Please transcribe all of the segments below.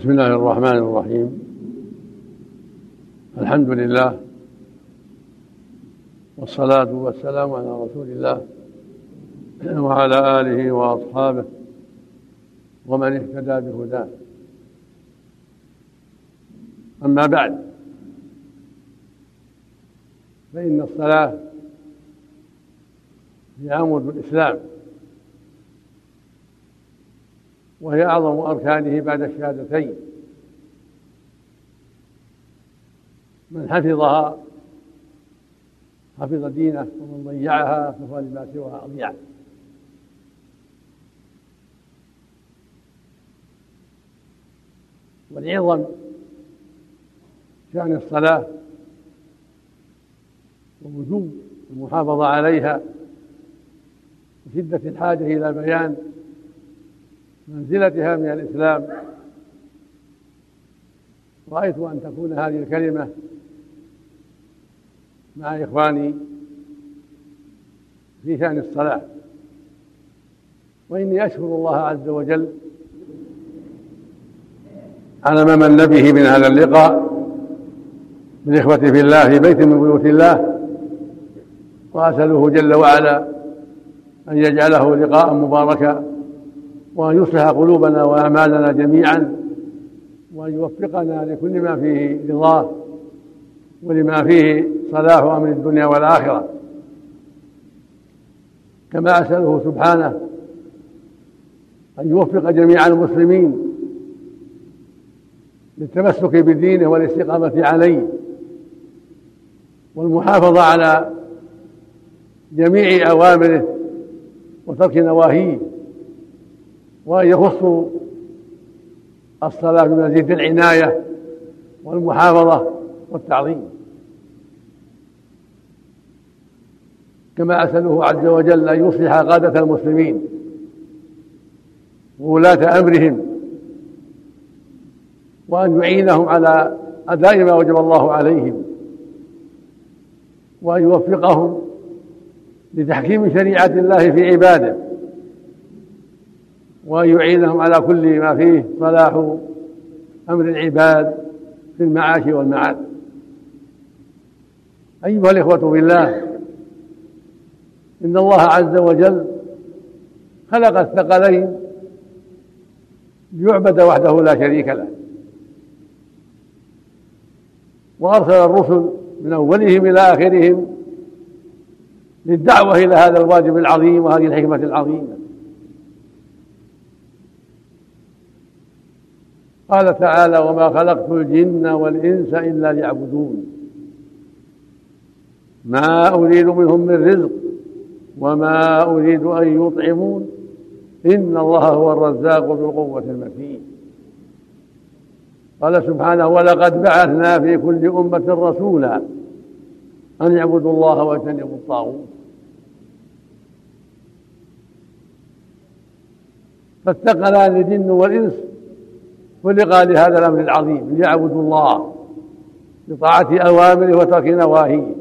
بسم الله الرحمن الرحيم الحمد لله والصلاة والسلام على رسول الله وعلى آله وأصحابه ومن اهتدى بهداه أما بعد فإن الصلاة هي عمود الإسلام وهي أعظم أركانه بعد الشهادتين. من حفظها حفظ دينه ومن ضيعها فهو لما سواها أضيع. ولعظم شأن الصلاة ووجوب المحافظة عليها وشدة الحاجة إلى بيان منزلتها من الإسلام. رأيت أن تكون هذه الكلمة مع إخواني في شأن الصلاة. وإني أشكر الله عز وجل على ما من به من هذا اللقاء بالإخوة في الله في بيت من بيوت الله وأسأله جل وعلا أن يجعله لقاء مباركا وأن يصلح قلوبنا وأعمالنا جميعا وأن يوفقنا لكل ما فيه رضاه ولما فيه صلاح أمر الدنيا والآخرة. كما أسأله سبحانه أن يوفق جميع المسلمين للتمسك بدينه والاستقامة عليه والمحافظة على جميع أوامره وترك نواهيه. وأن يخصوا الصلاة بمزيد العناية والمحافظة والتعظيم. كما أسأله عز وجل أن يصلح قادة المسلمين وولاة أمرهم وأن يعينهم على أداء ما وجب الله عليهم وأن يوفقهم لتحكيم شريعة الله في عباده. وأن يعينهم على كل ما فيه صلاح أمر العباد في المعاش والمعاد. أيها الإخوة بالله إن الله عز وجل خلق الثقلين ليعبد وحده لا شريك له. وأرسل الرسل من أولهم إلى آخرهم للدعوة إلى هذا الواجب العظيم وهذه الحكمة العظيمة. قال تعالى وما خلقت الجن والإنس إلا ليعبدون. ما أريد منهم من رزق وما أريد أن يطعمون. إن الله هو الرزاق ذو القوة المتين. قال سبحانه ولقد بعثنا في كل أمة رسولا أن يعبدوا الله واجتنبوا الطاغوت. فالثقلان الجن والإنس خلقا لهذا الأمر العظيم ليعبدوا الله بطاعة أوامره وترك نواهيه.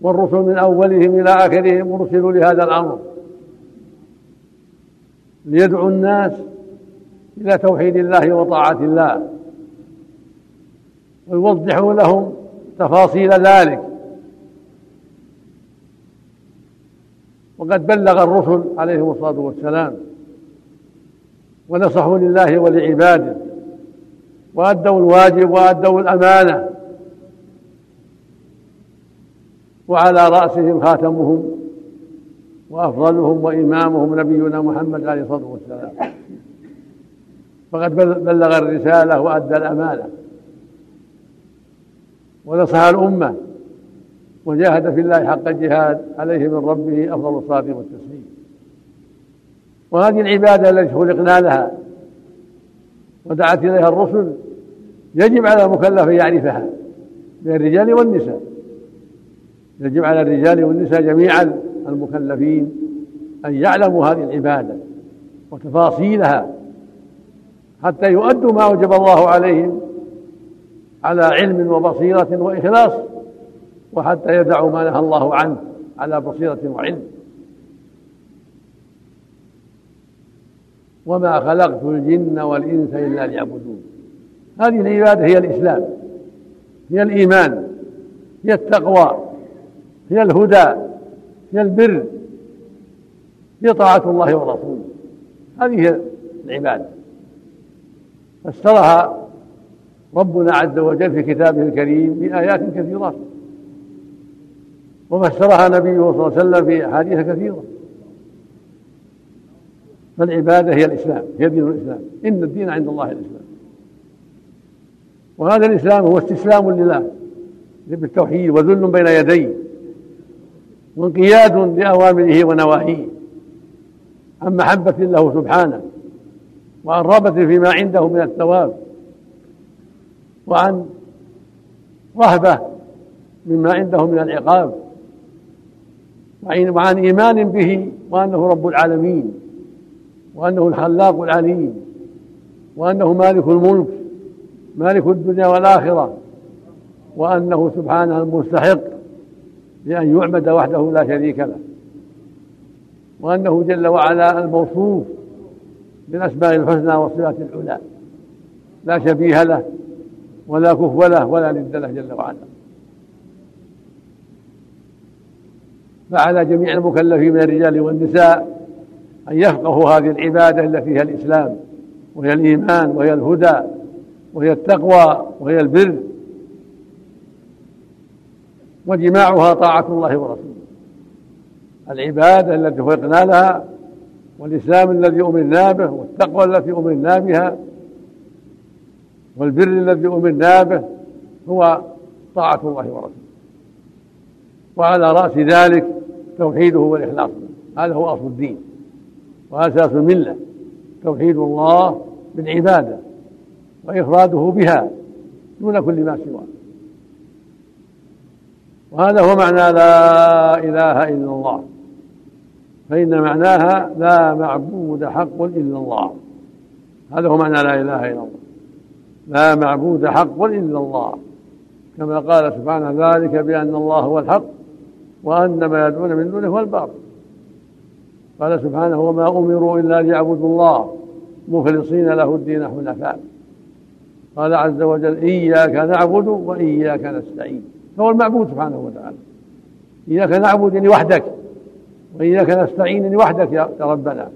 والرسل من أولهم إلى آخرهم أرسلوا لهذا الأمر ليدعوا الناس إلى توحيد الله وطاعة الله ويوضحوا لهم تفاصيل ذلك. وقد بلغ الرسل عليهم الصلاة والسلام ونصحوا لله ولعباده وأدوا الواجب وأدوا الأمانة وعلى رأسهم خاتمهم وأفضلهم وإمامهم نبينا محمد عليه الصلاة والسلام. فقد بلغ الرسالة وأدى الأمانة ونصح الأمة وجاهد في الله حق الجهاد عليه من ربه أفضل الصلاة والتسليم. وهذه العبادة التي خلقنا لها ودعت إليها الرسل يجب على المكلف أن يعرفها من الرجال والنساء. يجب على الرجال والنساء جميعا المكلفين أن يعلموا هذه العبادة وتفاصيلها حتى يؤدوا ما وجب الله عليهم على علم وبصيرة وإخلاص وحتى يدعوا ما نهى الله عنه على بصيرة وعلم. وما خلقت الجن والإنس إلا ليعبدون. هذه العبادة هي الإسلام هي الإيمان هي التقوى هي الهدى هي البر هي طاعة الله ورسوله. هذه العبادة. فسرها ربنا عز وجل في كتابه الكريم بآيات كثيرات. وفسرها نبيه صلى الله عليه وسلم في أحاديث كثيرة. فالعبادة هي الإسلام هي دين الإسلام. إن الدين عند الله الإسلام. وهذا الإسلام هو استسلام لله بالتوحيد وذل بين يديه وانقياد لأوامره ونواهيه. عن محبة له سبحانه وعن رغبة فيما عنده من الثواب وعن رهبة مما عنده من العقاب وعن إيمان به وأنه رب العالمين. وأنه الخلاق العليم وأنه مالك الملك مالك الدنيا والآخرة وأنه سبحانه المستحق لأن يعبد وحده لا شريك له وأنه جل وعلا الموصوف بالأسماء الحسنى والصفات العلى لا شبيه له ولا كفو له ولا ند له جل وعلا. فعلى جميع المكلفين من الرجال والنساء أن يفقهوا هذه العبادة التي هي الإسلام وهي الإيمان وهي الهدى وهي التقوى وهي البر. وجماعها طاعة الله ورسوله. العبادة التي خلقنا لها والإسلام الذي أمرنا به والتقوى التي أمرنا بها والبر الذي أمرنا به هو طاعة الله ورسوله. وعلى رأس ذلك توحيده والإخلاص هذا هو أصل الدين. وأساس الملة. توحيد الله بالعبادة وإفراده بها دون كل ما سواه. وهذا هو معنى لا إله إلا الله. فإن معناها لا معبود حق إلا الله. هذا هو معنى لا إله إلا الله. لا معبود حق إلا الله. كما قال سبحانه ذلك بأن الله هو الحق وأن ما يدعون من دونه هو الباطل. قال سبحانه وما أمروا إلا ليعبدوا الله مخلصين له الدين حنفاء. قال عز وجل إياك نعبد وإياك نستعين. فهو المعبود سبحانه وتعالى. إياك نعبد يعني وحدك. وإياك نستعين يعني وحدك يا ربنا.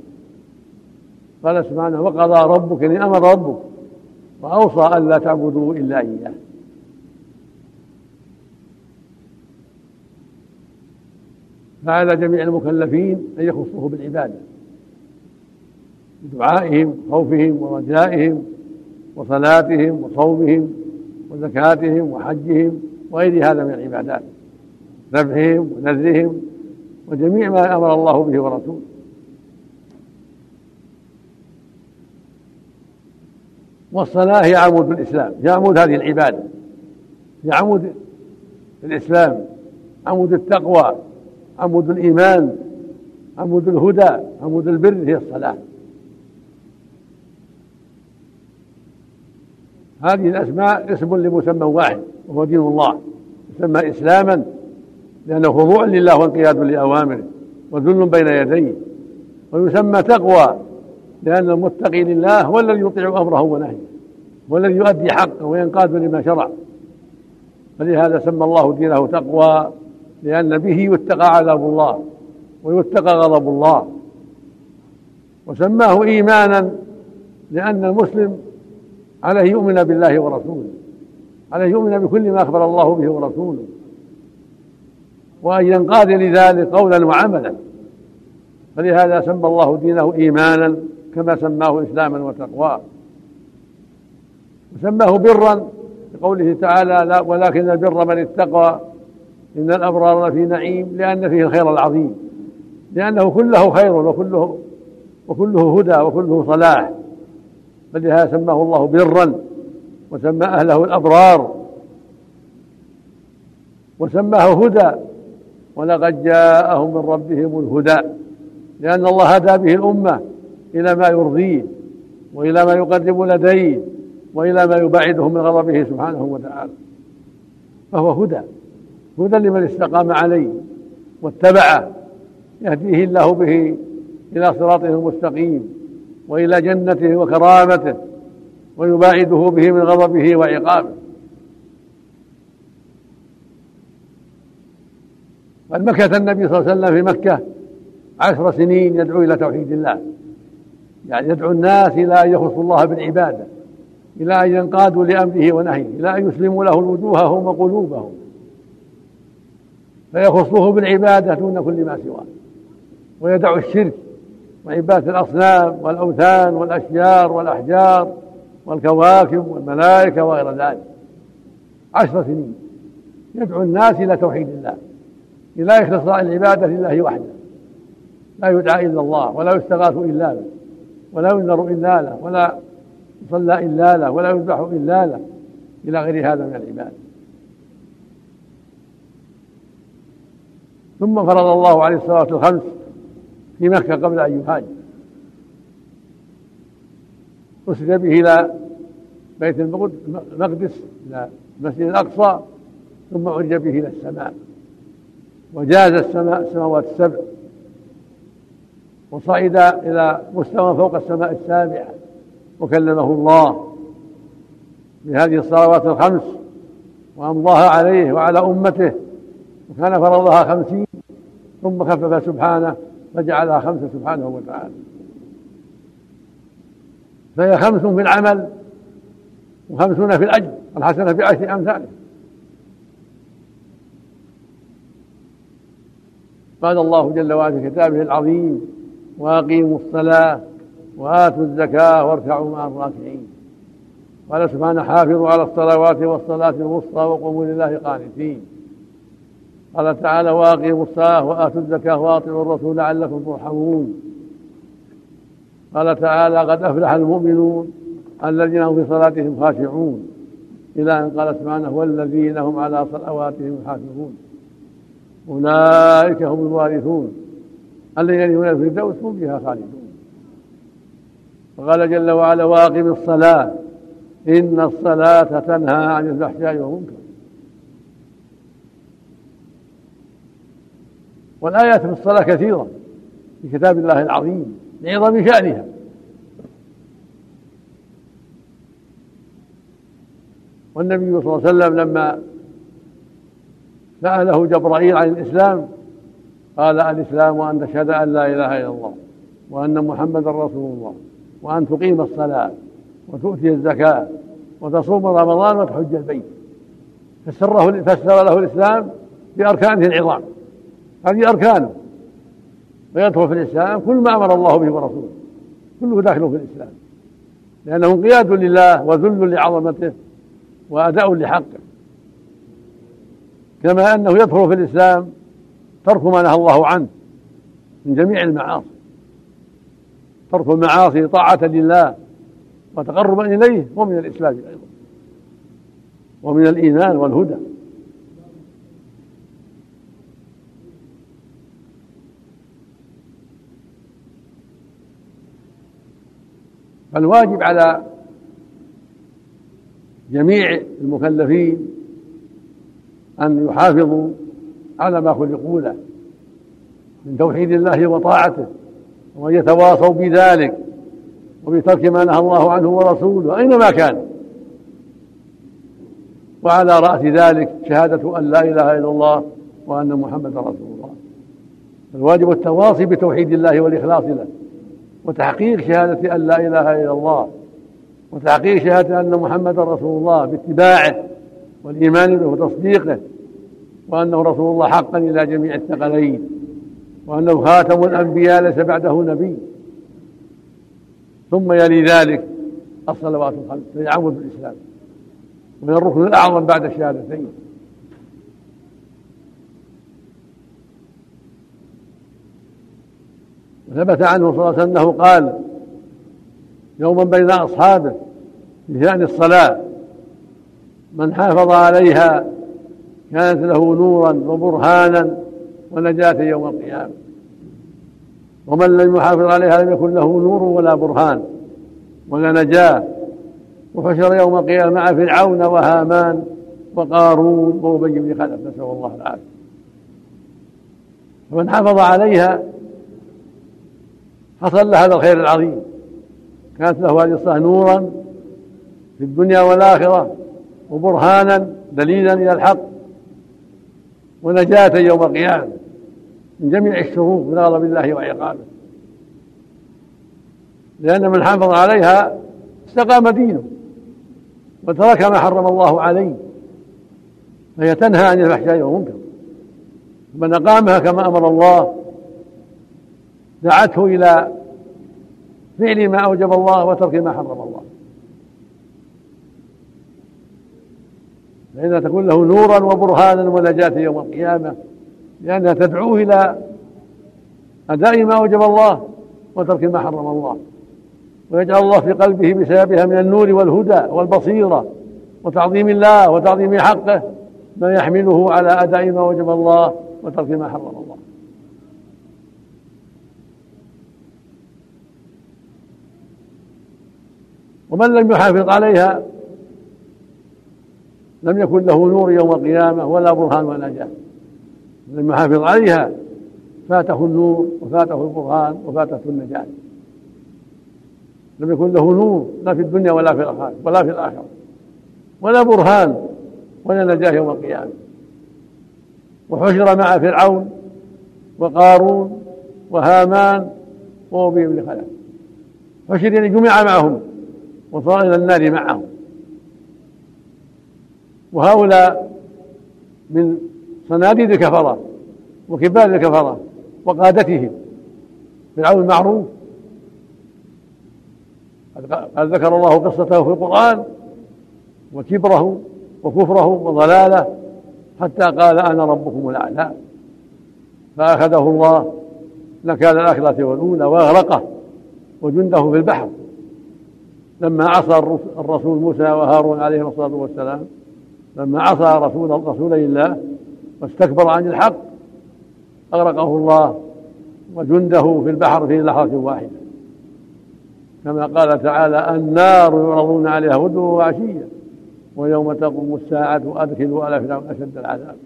قال سبحانه وقضى ربك يعني أمر ربك. وأوصى ألا تعبدوا إلا إياه. فعلى جميع المكلفين أن يخصوه بالعبادة. بدعائهم خوفهم ورجائهم وصلاتهم وصومهم وزكاتهم وحجهم وغير هذا من العبادات. ذبحهم ونذرهم وجميع ما أمر الله به ورسوله. والصلاة هي عمود الإسلام هي عمود هذه العبادة. هي عمود الإسلام عمود التقوى. عمود الإيمان عمود الهدى عمود البر هي الصلاة. هذه الأسماء اسم لمسمى واحد وهو دين الله. يسمى إسلاما لأنه خضوع لله وانقياد لأوامره وذل بين يديه. ويسمى تقوى لأن المتقي لله هو الذي يطيع أمره ونهيه هو الذي يؤدي حقه وينقاد لما شرع. فلهذا سمى الله دينه تقوى. لأن به يتقى عذاب الله ويتقى غضب الله. وسماه إيمانا لأن المسلم عليه يؤمن بالله ورسوله عليه يؤمن بكل ما أخبر الله به ورسوله. وأن ينقاد لذلك قولا وعملا فلهذا سمى الله دينه إيمانا كما سماه إسلاما وتقوى. وسماه برا لقوله تعالى ولكن البر من اتقى إن الأبرار لفي نعيم لأن فيه الخير العظيم لأنه كله خير وكله وكله هدى وكله صلاح. فلهذا سماه الله برا وسمى أهله الأبرار. وسماه هدى ولقد جاءهم من ربهم الهدى لأن الله هدى به الأمة إلى ما يرضيه وإلى ما يقرب لديه وإلى ما يبعدهم من غضبه سبحانه وتعالى. فهو هدى. هدى لمن استقام عليه واتبعه يهديه الله به إلى صراطه المستقيم وإلى جنته وكرامته ويباعده به من غضبه وعقابه. قد مكث النبي صلى الله عليه وسلم في مكة عشر سنين يدعو إلى توحيد الله. يعني يدعو الناس إلى أن يخلصوا الله بالعبادة إلى أن ينقادوا لأمره ونهيه إلى أن يسلموا له وجوههم وقلوبهم. فيخصه بالعبادة دون كل ما سواه. ويدع الشرك وعبادة الأصنام والأوثان والأشجار والأحجار والكواكب والملائكة وغير ذلك. عشر سنين يدعو الناس إلى توحيد الله إلى إخلاص العبادة لله وحده. لا يدعى إلا الله ولا يستغاث إلا به ولا ينذر إلا له ولا يصلى إلا له ولا يذبح إلا له إلى غير هذا من العباد ثم فرض الله عليه الصلاة الخمس في مكة قبل أن يهاجر. أسري به إلى بيت المقدس إلى المسجد الأقصى ثم عرج به إلى السماء. وجاز السماء السماوات السبع. وصعد إلى مستوى فوق السماء السابعة. وكلمه الله بهذه الصلوات الخمس وأمضاها عليه وعلى أمته. وكان فرضها خمسين ثم خفف سبحانه فجعلها خمسة سبحانه وتعالى. فهي خمس في العمل وخمسون في الأجر الحسنة بعشر أمثاله قال الله جل وعلا في كتابه العظيم وأقيموا الصلاة وآتوا الزكاة واركعوا مع الراكعين. قال سبحانه حافظوا على الصلوات والصلاة الوسطى وقوموا لله قانتين. قال تعالى وأقيموا الصلاة وآتوا الزكاة وأطيعوا الرسول لعلكم ترحمون. قال تعالى قد أفلح المؤمنون الذين هم في صلاتهم خاشعون. إلى أن قال سبحانه والذين هم على صلواتهم حافظون. أولئك هم الوارثون. الذين هم الفردوس هم فيها خالدون. وقال جل وعلا واقم الصلاة. إن الصلاة تنهى عن الفحشاء والمنكر. والآيات في الصلاة كثيرة في كتاب الله العظيم لعظم شأنها. والنبي صلى الله عليه وسلم لما سأله جبرائيل عن الإسلام قال الإسلام أن تشهد أن لا إله إلا الله وأن محمدا رسول الله وأن تقيم الصلاة وتؤتي الزكاة وتصوم رمضان وتحج البيت. فسره فسر له الإسلام بأركانه العظام. هذه أركانه. ويدخل في الإسلام كل ما أمر الله به ورسوله. كله داخل في الإسلام. لأنه انقياد لله وذل لعظمته وأداء لحقه. كما أنه يدخل في الإسلام ترك ما نهى الله عنه من جميع المعاصي. ترك المعاصي طاعة لله وتقربا إليه ومن الإسلام أيضا. ومن الإيمان والهدى. فالواجب على جميع المكلفين أن يحافظوا على ما خلقوا له من توحيد الله وطاعته وأن يتواصوا بذلك وبترك ما نهى الله عنه ورسوله أينما كان. وعلى رأس ذلك شهادة أن لا إله إلا الله وأن محمدا رسول الله. الواجب التواصي بتوحيد الله والإخلاص له. وتحقيق شهادة أن لا إله إلا الله وتحقيق شهادة أن محمدا رسول الله باتباعه والإيمان به وتصديقه وأنه رسول الله حقا إلى جميع الثقلين وأنه خاتم الأنبياء ليس بعده نبي. ثم يلي ذلك الصلوات الخمس فيعود بالإسلام ومن الركن الأعظم بعد الشهادتين. وثبت عنه صلى الله عليه وسلم أنه قال يوما بين أصحابه في شان الصلاة من حافظ عليها كانت له نورا وبرهانا ونجاة يوم القيامة. ومن لم يحافظ عليها لم يكن له نور ولا برهان ولا نجاة. وحشر يوم القيامة مع فرعون وهامان وقارون وأبي بن خلف نسأل الله العافية. فمن حافظ عليها حصل له هذا الخير العظيم. كانت له هذه الصلاة نورا في الدنيا والآخرة وبرهانا دليلا إلى الحق ونجاة يوم القيامة من جميع الشرور من غضب الله وعقابه. لأن من حافظ عليها استقام دينه وترك ما حرم الله عليه. فهي تنهى عن الفحشاء والمنكر. من أقامها كما أمر الله دعته إلى فعل ما أوجب الله وترك ما حرم الله. فإنها تكون له نورا وبرهانا ونجاة يوم القيامة. لأنها تدعوه إلى أداء ما أوجب الله وترك ما حرم الله. ويجعل الله في قلبه بسببها من النور والهدى والبصيرة وتعظيم الله وتعظيم حقه ما يحمله على أداء ما وجب الله وترك ما حرم الله. ومن لم يحافظ عليها لم يكن له نور يوم القيامة ولا برهان ولا جاه لم يحافظ عليها فاته النور وفاته البرهان وفاتته النجاة. لم يكن له نور لا في الدنيا ولا في الآخرة ولا في الآخرة. ولا برهان ولا نجاة يوم القيامة. وحشر مع فرعون وقارون وهامان وأبي بن خلف حشر يعني جمع معهم. وصار إلى النار معهم. وهؤلاء من صناديد الكفرة وكبار الكفرة وقادتهم. فرعون معروف قد ذكر الله قصته في القرآن. وكبره وكفره وضلاله. حتى قال أنا ربكم الأعلى. فأخذه الله. نكال الآخرة والأولى وأغرقه. وجنده في البحر. لما عصى الرسول موسى وهارون عليهم الصلاة والسلام لما عصى رسول رسولي الله واستكبر عن الحق أغرقه الله وجنده في البحر في لحظة واحدة. كما قال تعالى النار يعرضون عليها غدوا وعشيا ويوم تقوم الساعة أدخلوا آل فرعون أشد العذاب.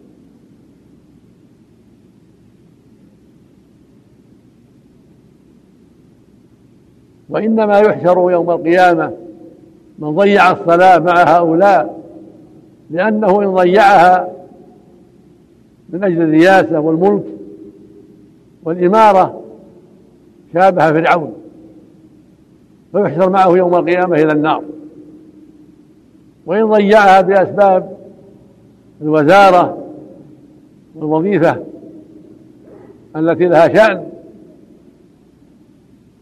وإنما يحشر يوم القيامة من ضيع الصلاة مع هؤلاء لأنه إن ضيعها من أجل الرياسة والملك والإمارة شابه فرعون فيحشر معه يوم القيامة إلى النار. وإن ضيعها بأسباب الوزارة والوظيفة التي لها شأن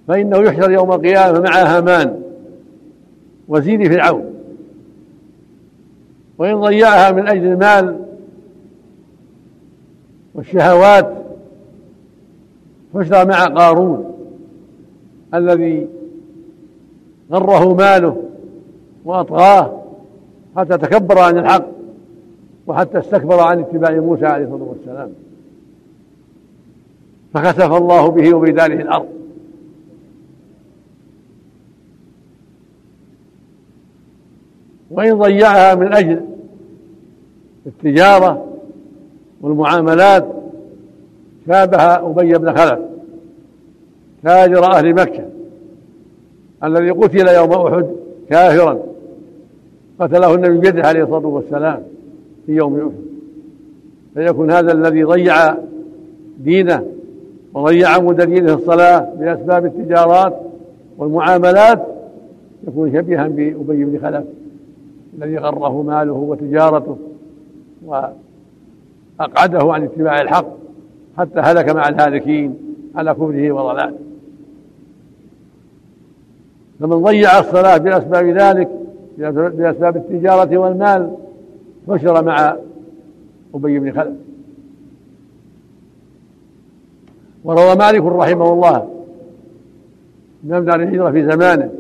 فإنه يحشر يوم القيامة مع هامان وزير فرعون وإن ضيعها من أجل المال والشهوات حشر مع قارون الذي غره ماله وأطغاه حتى تكبر عن الحق وحتى استكبر عن اتباع موسى عليه الصلاة والسلام. فخسف الله به وبداره الأرض. وإن ضيعها من أجل التجارة والمعاملات. شابه أبي بن خلف تاجر أهل مكة الذي قتل يوم أحد كافرا. قتله النبي بيده عليه الصلاة والسلام في يوم أحد. فيكون هذا الذي ضيع دينه وضيع عمود دينه الصلاة بأسباب التجارات والمعاملات يكون شبيها بأبي بن خلف. الذي غره ماله وتجارته وأقعده عن اتباع الحق حتى هلك مع الهالكين على كفره وضلاله. فمن ضيع الصلاة بأسباب ذلك بأسباب التجارة والمال حشر مع أبي بن خلف. وروى مالك رحمه الله دار الهجرة في زمانه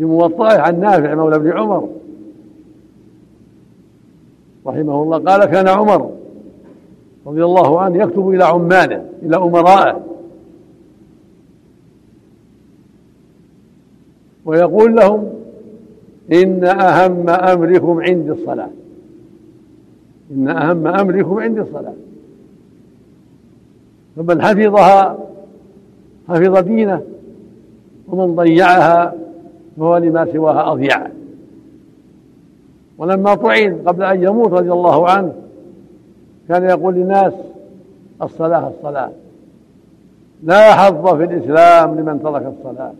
في موطئه عن نافع مولى ابن عمر. رحمه الله. قال كان عمر رضي الله عنه يكتب إلى عماله إلى أمرائه ويقول لهم إن أهم أمركم عندي الصلاة. إن أهم أمركم عندي الصلاة. فمن حفظها حفظ دينه ومن ضيعها فهو لما سواها أضيع. ولما طعن قبل أن يموت رضي الله عنه كان يقول للناس الصلاة الصلاة. لا حظ في الإسلام لمن ترك الصلاة.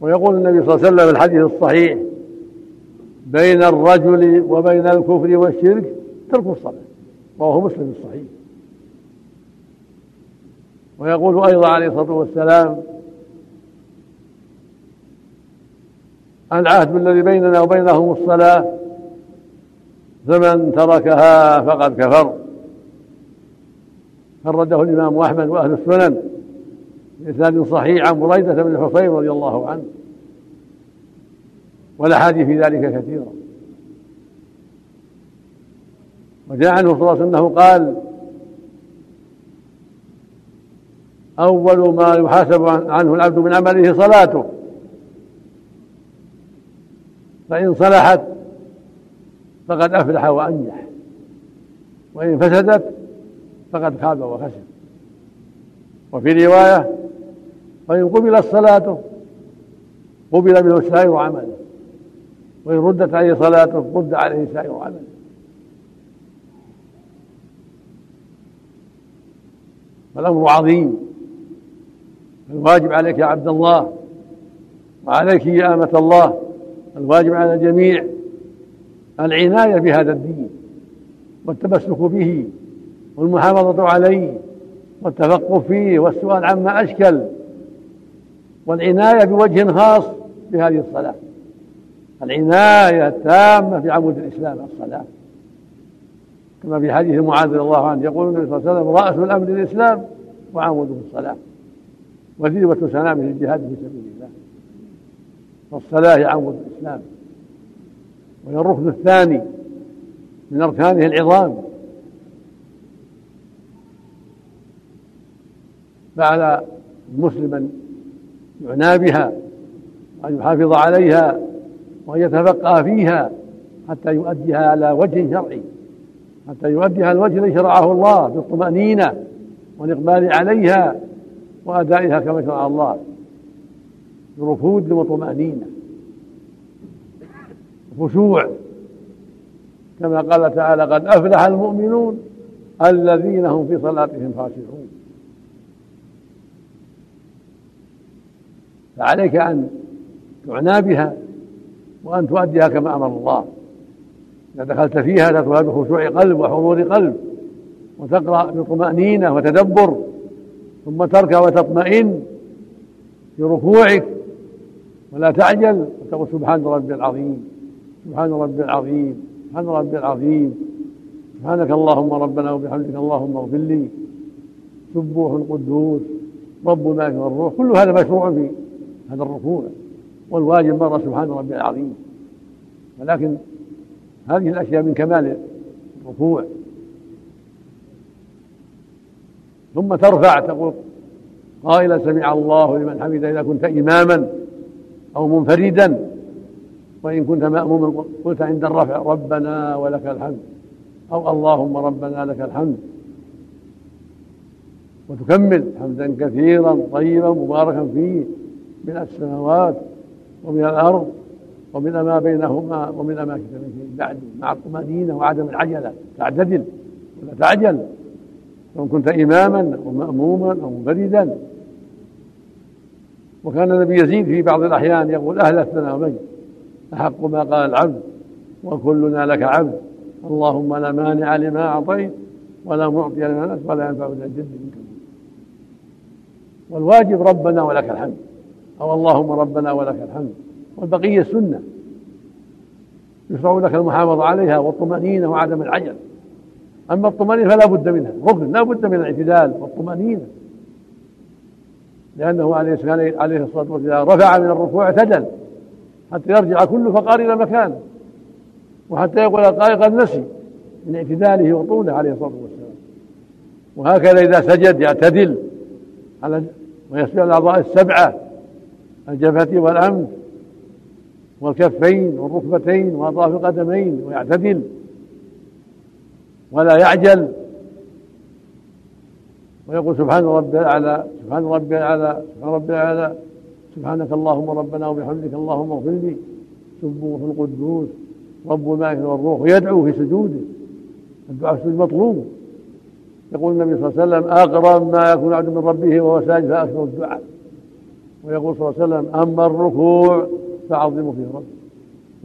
ويقول النبي صلى الله عليه وسلم في الحديث الصحيح بين الرجل وبين الكفر والشرك ترك الصلاة رواه مسلم الصحيح. ويقول أيضا عليه الصلاة والسلام العهد الذي بيننا وبينهم الصلاة. فمن تركها فقد كفر. فرده الإمام أحمد وأهل السنن بإسناد صحيح عن بريدة بن الحصين رضي الله عنه. والأحاديث في ذلك كثيرة. وجاء عنه صلى الله عليه وسلم قال أول ما يحاسب عنه العبد من عمله صلاته. فإن صلحت فقد أفلح وأنجح. وإن فسدت فقد خاب وخسر. وفي رواية فإن قبلت صلاته قبل منه سائر عمله. وإن ردت عليه صلاته رد عليه سائر عمله. فالأمر عظيم. الواجب عليك يا عبد الله وعليك يا أمة الله الواجب على الجميع العناية بهذا الدين والتمسك به والمحافظة عليه والتفقه فيه والسؤال عما أشكل والعناية بوجه خاص بهذه الصلاة. العناية التامة بعمود الإسلام الصلاة. كما في حديث معاذ رضي الله عنه يقول النبي صلى الله عليه وسلم رأس الأمر الإسلام وعموده الصلاة. وذروة سلامه الجهاد في سبيل فالصلاة هي عمود الإسلام وهي الركن الثاني من أركانه العظام. فعلى المسلم أن يعنى بها وأن يحافظ عليها وأن يتفقه فيها حتى يؤديها على وجه شرعي. حتى يؤديها الوجه الذي شرعه الله بالطمأنينة والإقبال عليها وأدائها كما شرع الله. بركود وطمأنينة. خشوع. كما قال تعالى قد أفلح المؤمنون الذين هم في صلاتهم خاشعون. فعليك أن تعنى بها وأن تؤديها كما أمر الله. إذا دخلت فيها تدخلها بخشوع قلب وحضور قلب وتقرأ بطمأنينة وتدبر ثم تركع وتطمئن في ركوعك ولا تعجل وتقول سبحان ربي العظيم سبحان ربي العظيم سبحان ربي العظيم. سبحانك اللهم ربنا وبحمدك اللهم اغفر لي. سبوح قدوس رب الملك والروح كل هذا مشروع في هذا الركوع. والواجب مرة سبحان ربي العظيم. ولكن هذه الأشياء من كمال الركوع. ثم ترفع تقول قائلا سمع الله لمن حمد إذا كنت إماما. أو منفردا. وإن كنت مأموما قلت عند الرفع ربنا ولك الحمد. أو اللهم ربنا لك الحمد. وتكمل حمدا كثيرا طيبا مباركا فيه من السماوات ومن الأرض ومن ما بينهما ومن أماكن من بعد. مع الطمأنينة وعدم العجلة. تعتدل ولا تعجل. سواء كنت إماما أو مأموما أو منفردا وكان النبي يزيد في بعض الأحيان يقول أهل الثناء مجد أحق ما قال العبد وكلنا لك عبد اللهم لا مانع لما أعطيت ولا معطي لما نسأل ولا ينفع ذا الجد منك. والواجب ربنا ولك الحمد أو اللهم ربنا ولك الحمد. والبقية سنة. يشرع لك المحافظة عليها والطمأنينة وعدم العجل. أما الطمأنينة فلا بد منها ركن لا بد من الاعتدال والطمأنينة. لأنه عليه عليه الصلاة والسلام رفع من الركوع اعتدل حتى يرجع كله فقار إلى مكانه وحتى يقول القائل قد نسي من اعتداله وطوله عليه الصلاة والسلام. وهكذا إذا سجد يعتدل على ويسجد الأعضاء السبعة الجبهة والأنف والكفين والركبتين وأطراف القدمين ويعتدل. ولا يعجل ويقول سبحان ربي الأعلى سبحان ربي الأعلى سبحان ربي الأعلى. سبحانك اللهم ربنا وبحمدك اللهم اغفر لي. سبوح القدوس. رب الملائكة والروح ويدعو في سجوده. الدعاء في السجود مطلوب. يقول النبي صلى الله عليه وسلم أقرب ما يكون عبد من ربه وهو ساجد فأكثر الدعاء. ويقول صلى الله عليه وسلم أما الركوع فعظموا فيه رب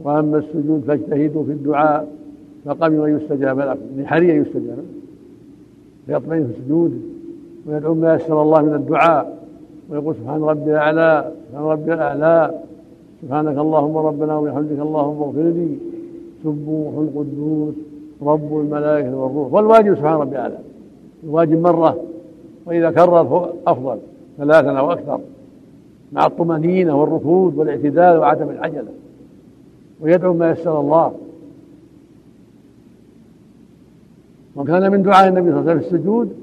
وأما السجود فاجتهدوا في الدعاء. فقبل أن يستجاب لكم. يعني حري أن يستجاب. فيطمئن في سجوده. ويدعو ما يسر الله من الدعاء ويقول سبحان ربي الأعلى سبحان ربي الأعلى سبحانك اللهم ربنا وبحمدك اللهم اغفر لي. سبوح القدوس رب الملائكة والروح. والواجب سبحان ربي الأعلى. الواجب مرة وإذا كرر فهو أفضل ثلاثا أو أكثر مع الطمأنينة والركود والاعتدال وعدم العجلة. ويدعو ما يسر الله. وكان من دعاء النبي صلى الله عليه وسلم في السجود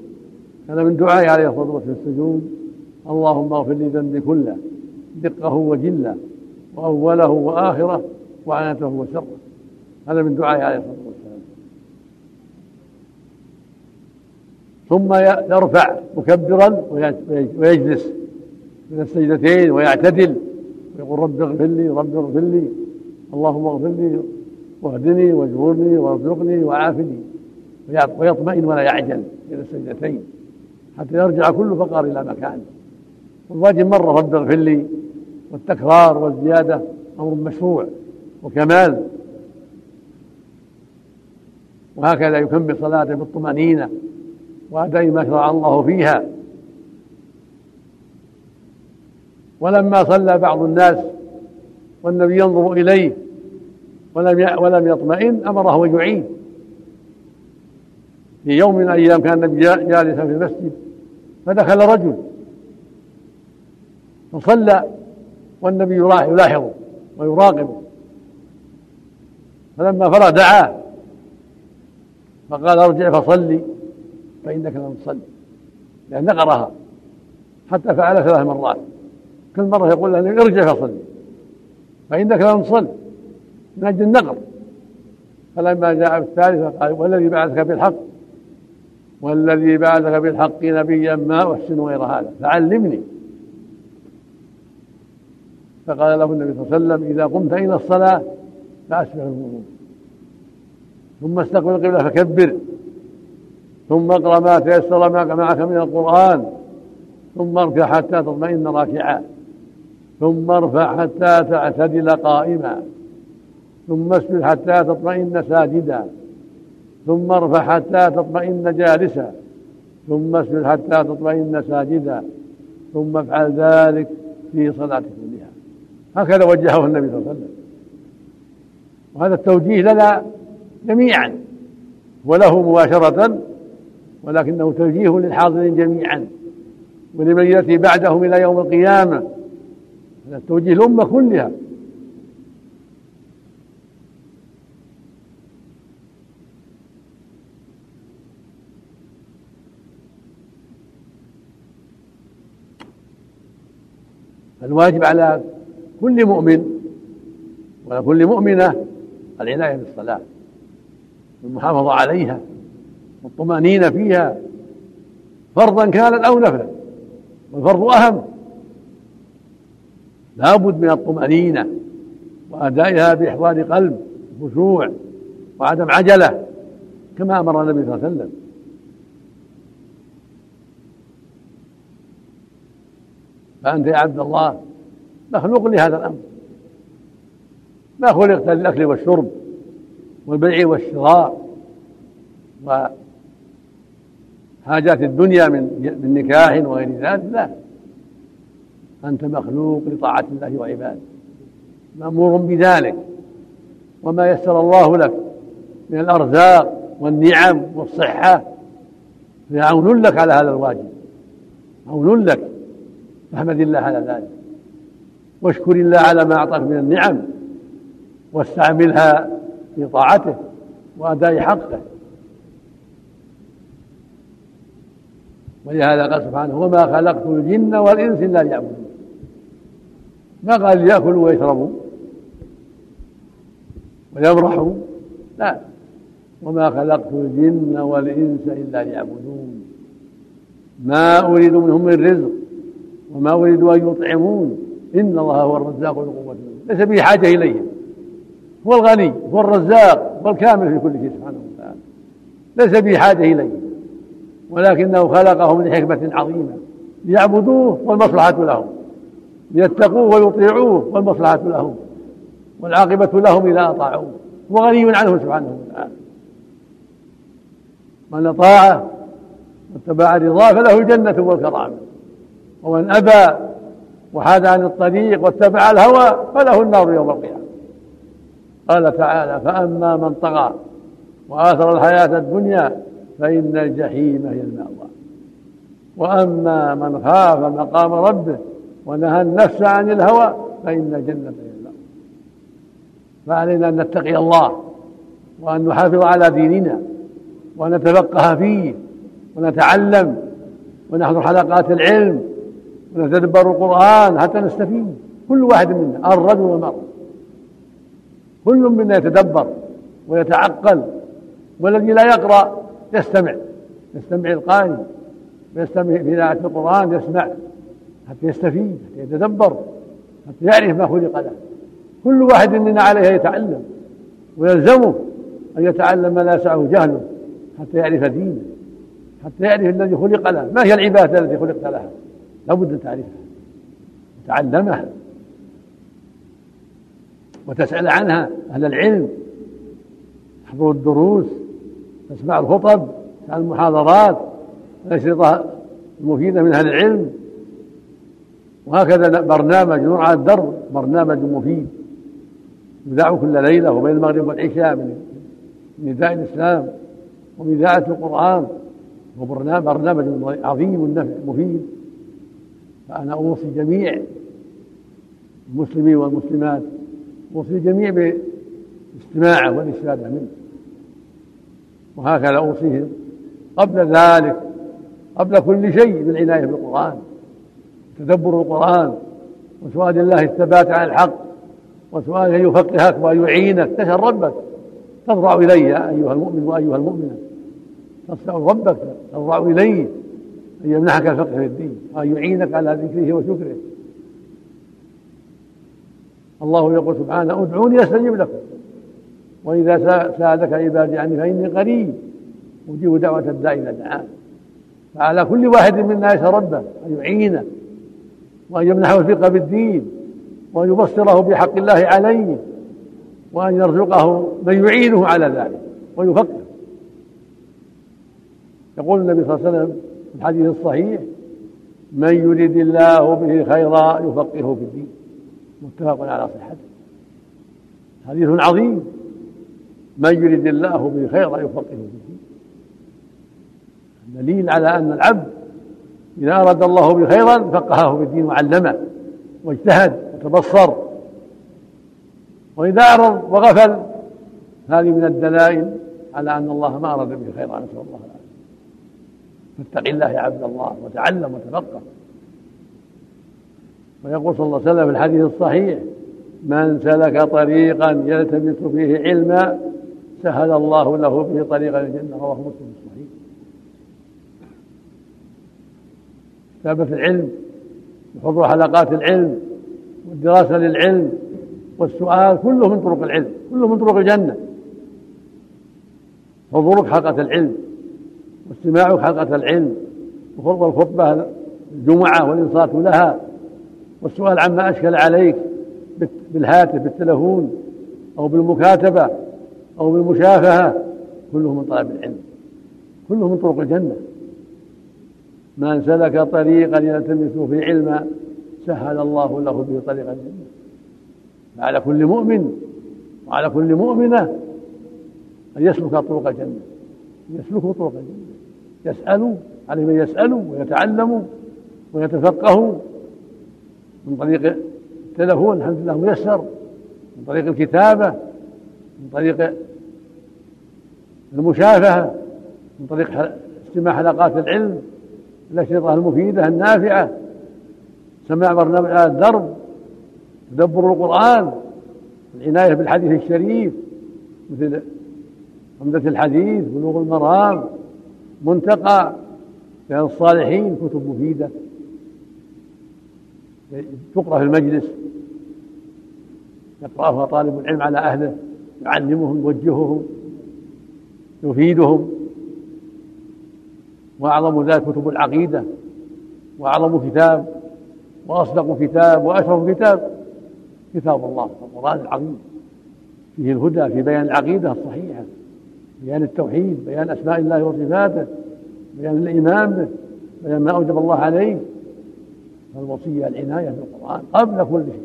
كان من دعائه عليه الصلاة والسلام في السجود. اللهم اغفر لي ذنبي كله دقه وجله وأوله وآخره وعنته وسره هذا من دعائه عليه الصلاة والسلام. ثم يرفع مكبرا ويجلس من السجدتين ويعتدل ويقول رب اغفر لي رب اغفر لي اللهم اغفر لي واهدني واجبرني وارزقني وعافني ويطمئن ولا يعجل إلى السجدتين. حتى يرجع كل فقر إلى مكانه. والواجب مرة رب اغفر لي والتكرار والزيادة أمر مشروع وكمال. وهكذا يكمل صلاته بالطمأنينة وأداء ما شرع الله فيها. ولما صلى بعض الناس والنبي ينظر إليه ولم ولم يطمئن أمره أن يعيد. في يوم من الأيام كان النبي جالسا في المسجد فدخل رجل فصلى والنبي يلاحظه ويراقبه. فلما فرغ دعاه فقال أرجع فصلي فإنك لم تصلي. لأن نقرها حتى فعل ثلاث مرات. كل مرة يقول له ارجع فصلي فإنك لم تصل. من أجل النقر. فلما جاء بالثالثة قال والذي بعثك بالحق. والذي بعثك بالحق نبيا ما أحسن غير هذا. فعلمني. فقال له النبي صلى الله عليه وسلم إذا قمت إلى الصلاة فأسبغ الوضوء ثم استقبل القبلة فكبر. ثم اقرأ ما تيسر معك من القرآن. ثم اركع حتى تطمئن راكعا. ثم ارفع حتى تعتدل قائما. ثم اسجد حتى تطمئن ساجدا. ثم ارفع حتى تطمئن جالسا ثم اسجد حتى تطمئن ساجدا ثم افعل ذلك في صلاتك كلها. هكذا وجهه النبي صلى الله عليه وسلم. وهذا التوجيه لنا جميعا وله مباشرة ولكنه توجيه للحاضرين جميعا ولمن يأتي بعدهم إلى يوم القيامة. هذا توجيه الأمة كلها. الواجب على كل مؤمن وعلى كل مؤمنة العناية بالصلاة والمحافظة عليها والطمأنينة فيها. فرضا كانت أو نفلا والفرض أهم. لا بد من الطمأنينة وأدائها بإحضار قلب وخشوع وعدم عجلة كما أمر النبي صلى الله عليه وسلم. فأنت يا عبد الله. مخلوق لهذا الأمر؟ ما خلقت للأكل والشرب والبيع والشراء وحاجات الدنيا من من نكاح وغير ذلك؟ لا. أنت مخلوق لطاعة الله وعباده. مأمور بذلك. وما يسر الله لك من الأرزاق والنعم والصحة. فعون لك على هذا الواجب. عون لك. فاحمد الله على ذلك. واشكر الله على ما أعطاك من النعم واستعملها في طاعته وأداء حقه. ولهذا قال سبحانه وما خلقت الجن والإنس إلا ليعبدون. ما قال ليأكلوا ويشربوا ويمرحوا؟ لا. وما خلقت الجن والإنس إلا ليعبدون. ما أريد منهم من رزق. وما أريد أن يطعمون. إن الله هو الرزاق ذو القوة ليس به حاجة إليهم. هو الغني هو الرزاق هو الكامل في كل شيء سبحانه وتعالى. ليس به حاجة إليهم. ولكنه خلقهم لحكمة عظيمة. ليعبدوه والمصلحة لهم. ليتقوه ويطيعوه والمصلحة لهم. والعاقبة لهم إذا أطاعوه. هو غني عنهم سبحانه وتعالى. من أطاعه واتبع رضاه فله الجنة والكرامة. ومن أبى وحاد عن الطريق واتبع الهوى فله النار يوم القيامة. قال تعالى فأما من طغى وآثر الحياة الدنيا فإن الجحيم هي المأوى. وأما من خاف مقام ربه ونهى النفس عن الهوى فإن الجنة هي المأوى. فعلينا أن نتقي الله وأن نحافظ على ديننا وأن نتفقه فيه ونتعلم ونحضر حلقات العلم ونتدبر القرآن حتى نستفيد. كل واحد منا الرجل والمرأة. كل منا يتدبر ويتعقل والذي لا يقرأ يستمع. يستمع القارئ ويستمع في إذاعة القرآن يسمع. حتى يستفيد حتى يتدبر حتى يعرف ما خلق له. كل واحد منا عليه يتعلم ويلزمه أن يتعلم ما لا يسعه جهله حتى يعرف دينه حتى يعرف الذي خلق له. ما هي العبادة التي خلقت لها؟ لابد أن تعرفها وتعلمها وتسأل عنها أهل العلم. تحضر الدروس تسمع الخطب تسمع المحاضرات الأشرطة المفيدة من أهل العلم. وهكذا برنامج نور على الدرب برنامج مفيد. يذاع كل ليلة وبين المغرب والعشاء من نداء الإسلام ومن إذاعة القرآن. هو برنامج عظيم النفع مفيد. فأنا أوصي جميع المسلمين والمسلمات أوصي الجميع باستماعه والاستفادة منه وهكذا أوصيهم قبل ذلك قبل كل شيء بالعناية بالقرآن تدبر القرآن وسؤال الله الثبات على الحق وسؤال أن يفقهك وأن يعينك تسأل ربك. تضرع إلي أيها المؤمن وأيها المؤمنة. تسأل ربك تضرع إليه. أن يمنحك الفقه في الدين. وأن يعينك على ذكره وشكره. الله يقول سبحانه ادعوني أستجب لكم. وإذا سألك عبادي عني فإني قريب. أجيب دعوة الداء اذا دعان فعلى كل واحد منا يتربى أن يعينه وأن يمنحه الفقه بالدين وأن يبصره بحق الله عليه وأن يرزقه من يعينه على ذلك ويفقه يقول النبي صلى الله عليه وسلم الحديث الصحيح من يريد الله به خيرا يفقهه في الدين. متفق على صحته. حديث عظيم. من يريد الله به خيرا يفقهه في الدين. دليل على أن العبد إذا أراد الله به خيرا فقهه في الدين وعلمه واجتهد وتبصر. وإذا أعرض وغفل هذه من الدلائل على أن الله ما أراد به خيرا نسأل الله العافية. فاتق الله يا عبد الله وتعلم وتفقه. ويقول صلى الله عليه وسلم في الحديث الصحيح من سلك طريقا يلتمس فيه علما سهل الله له به طريقا الجنة. رواه مسلم الصحيح. كتابة العلم وحضور حلقات العلم والدراسة للعلم والسؤال كله من طرق العلم كله من طرق الجنة. حضورك حلقة العلم. واستماعك حلقة العلم والخطبة الجمعة والإنصات لها والسؤال عما أشكل عليك بالهاتف بالتلفون أو بالمكاتبة أو بالمشافهة كله من طلب العلم كله من طرق الجنة. من سلك طريقا يلتمس فيه علما سهل الله له به طريق الجنة. فعلى كل مؤمن وعلى كل مؤمنة أن يسلك طرق الجنة يسلكوا طرق الجنة. يسألوا عليه من يسألوا ويتعلموا ويتفقهوا من طريق التلفون الحمد لله ميسر؟ من طريق الكتابة؟ من طريق المشافهة؟ من طريق استماع حلقات العلم؟ الأشرطة المفيدة النافعة؟ سماع برنامج على الدرب؟ تدبر القرآن؟ العناية بالحديث الشريف؟ مثل عمدة الحديث بلوغ المرام؟ منتقى لأن الصالحين كتب مفيدة. تقرأ في المجلس يقرأها طالب العلم على أهله يعلمهم يوجههم يفيدهم. وأعظم ذلك كتب العقيدة. وأعظم كتاب وأصدق كتاب وأشرف كتاب كتاب الله القرآن العظيم. فيه الهدى في بيان العقيدة الصحيحة بيان التوحيد بيان أسماء الله وصفاته بيان الإيمان به بيان ما أوجب الله عليه. فالوصية العناية بالقرآن قبل كل شيء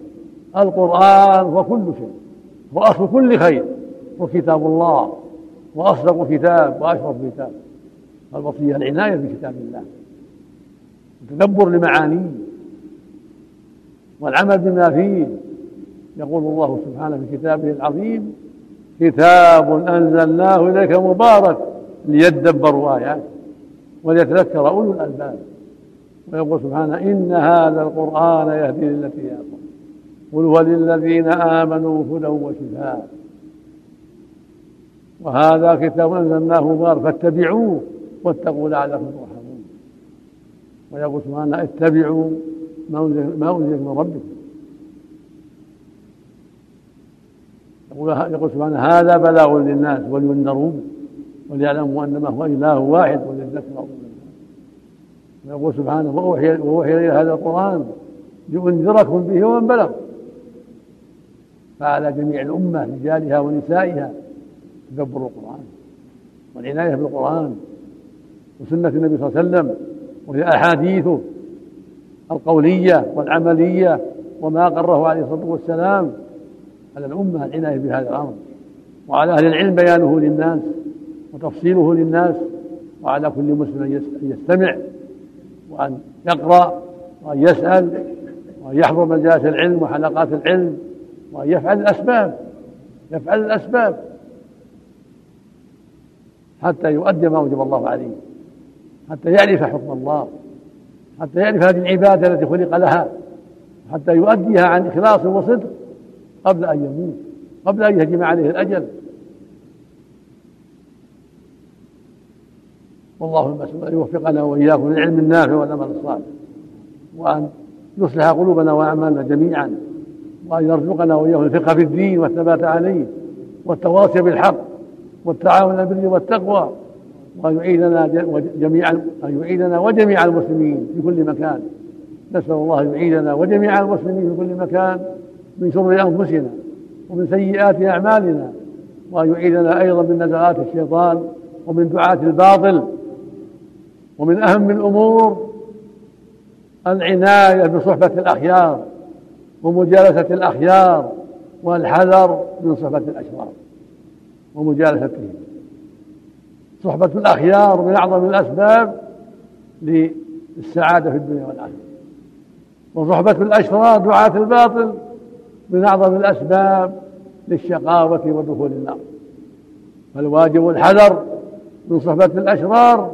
القرآن هو كل شيء هو أصل كل خير هو كتاب الله وأصدق كتاب وأشرف كتاب. الوصية العناية بكتاب الله التدبر لمعانيه والعمل بما فيه. يقول الله سبحانه في كتابه العظيم كتاب أنزلناه إليك مبارك ليدبروا آياته وليتذكر أولو الألباب. ويقول سبحانه إن هذا القرآن يهدي للتي هي أقوم قل هو للذين آمنوا هدى وشفاء. وهذا كتاب أنزلناه مبارك فاتبعوه واتقوا لعلكم ترحمون. ويقول سبحانه اتبعوا ما أنزل من ربكم. يقول سبحانه هذا بلاغ للناس ولينذروا وليعلموا أنما هو إله واحد وليذكر ويقول سبحانه وأوحي وأوحي إلى هذا القرآن لانذركم به ومن بلغ. فعلى جميع الأمة رجالها ونسائها تدبر القرآن والعناية بالقرآن وسنة النبي صلى الله عليه وسلم وهي أحاديثه القولية والعملية وما قره عليه الصلاة والسلام. على الأمة العناية بهذا الأمر. وعلى أهل العلم بيانه للناس وتفصيله للناس وعلى كل مسلم أن يستمع وأن يقرأ وأن يسأل وأن يحضر مجالس العلم وحلقات العلم وأن يفعل الأسباب يفعل الأسباب حتى يؤدي ما وجب الله عليه حتى يعرف حكم الله حتى يعرف هذه العبادة التي خلق لها حتى يؤديها عن إخلاص وصدق قبل أن يموت قبل أن يهجم عليه الأجل. والله المسؤول أن يوفقنا وإياكم للعلم النافع والعمل الصالح وأن يصلح قلوبنا وأعمالنا جميعا وأن يرزقنا وإياكم الفقه في الدين والثبات عليه والتواصي بالحق والتعاون البر والتقوى وأن يعيدنا جميعا أن يعيدنا وجميع المسلمين في كل مكان. نسأل الله أن يعيدنا وجميع المسلمين في كل مكان. من شر أنفسنا ومن سيئات أعمالنا وأن يعيذنا أيضا من نزغات الشيطان ومن دعاة الباطل ومن أهم الأمور العناية بصحبة الأخيار ومجالسة الأخيار والحذر من صحبة الأشرار ومجالستهم صحبة الأخيار من أعظم الأسباب للسعادة في الدنيا والآخرة. وصحبة الأشرار دعاة الباطل من أعظم الأسباب للشقاوة ودخول النار. فالواجب الحذر من صحبة الأشرار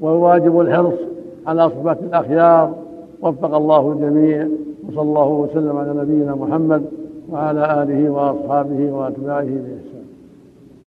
والواجب الحرص على صحبة الأخيار. وفق الله الجميع وصلى الله وسلم على نبينا محمد وعلى آله وأصحابه وأتباعه بإحسان.